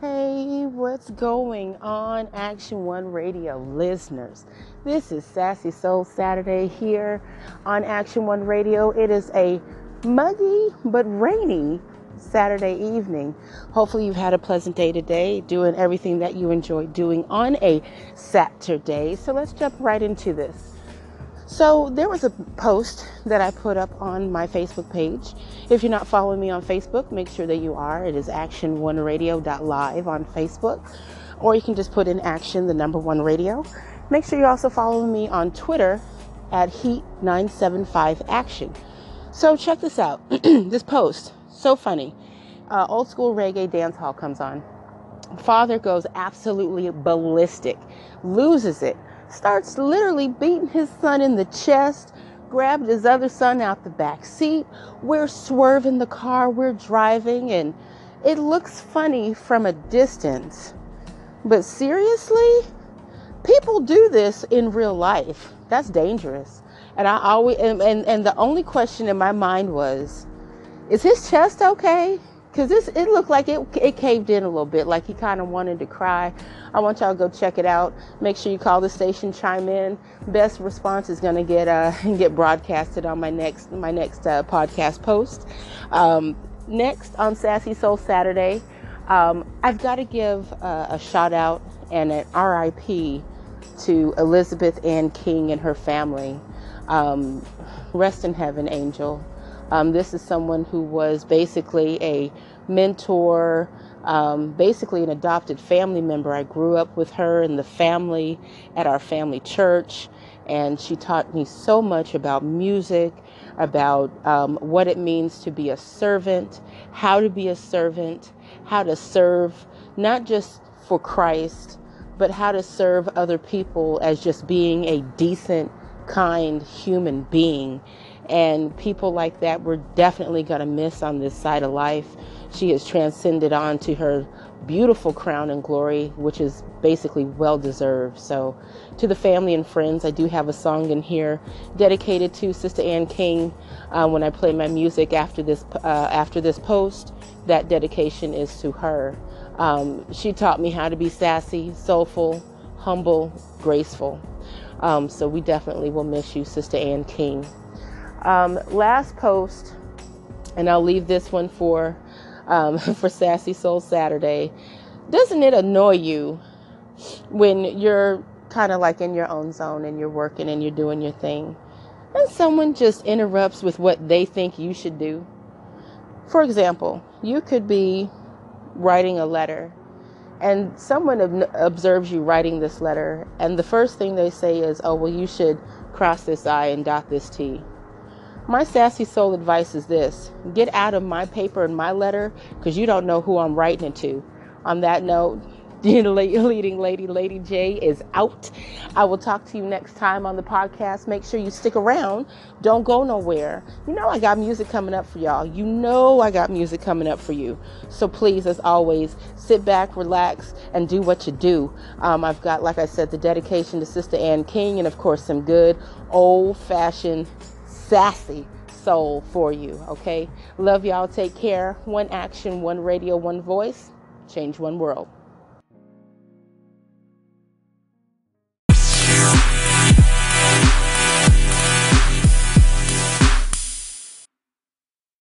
Hey, what's going on, Action One Radio listeners? This is Sassy Soul Saturday here on Action One Radio. It is a muggy but rainy Saturday evening. Hopefully, you've had a pleasant day today, doing everything that you enjoy doing on a Saturday. So, let's jump right into this. So there was a post that I put up on my Facebook page. If you're not following me on Facebook, make sure that you are. It is action1radio.live on Facebook. Or you can just put in action the number one radio. Make sure you also follow me on Twitter at Heat975Action. So check this out. this post, so funny. Uh, old school reggae dance hall comes on. Father goes absolutely ballistic, loses it starts literally beating his son in the chest, grabbed his other son out the back seat. We're swerving the car, we're driving, and it looks funny from a distance. But seriously, people do this in real life. That's dangerous. And I always and, and, and the only question in my mind was, is his chest okay? Because this it looked like it it caved in a little bit like he kind of wanted to cry. I want y'all to go check it out. Make sure you call the station chime in. Best response is going to get uh get broadcasted on my next my next uh, podcast post. Um, next on sassy soul saturday um, i've got to give uh, a shout out and an rip to elizabeth ann king and her family. Um, rest in heaven angel um, this is someone who was basically a mentor, um, basically an adopted family member. I grew up with her in the family at our family church, and she taught me so much about music, about um, what it means to be a servant, how to be a servant, how to serve not just for Christ, but how to serve other people as just being a decent, kind human being and people like that we're definitely going to miss on this side of life. She has transcended on to her beautiful crown and glory, which is basically well deserved. So, to the family and friends, I do have a song in here dedicated to Sister Ann King. Uh, when I play my music after this uh, after this post, that dedication is to her. Um, she taught me how to be sassy, soulful, humble, graceful. Um, so we definitely will miss you, Sister Ann King. Um, last post, and I'll leave this one for um, for Sassy Soul Saturday. Doesn't it annoy you when you're kind of like in your own zone and you're working and you're doing your thing, and someone just interrupts with what they think you should do? For example, you could be writing a letter and someone observes you writing this letter, and the first thing they say is, Oh, well, you should cross this I and dot this T. My sassy soul advice is this get out of my paper and my letter because you don't know who I'm writing it to. On that note, the leading lady, Lady J, is out. I will talk to you next time on the podcast. Make sure you stick around. Don't go nowhere. You know, I got music coming up for y'all. You know, I got music coming up for you. So please, as always, sit back, relax, and do what you do. Um, I've got, like I said, the dedication to Sister Ann King, and of course, some good old fashioned sassy soul for you. Okay. Love y'all. Take care. One action, one radio, one voice. Change one world.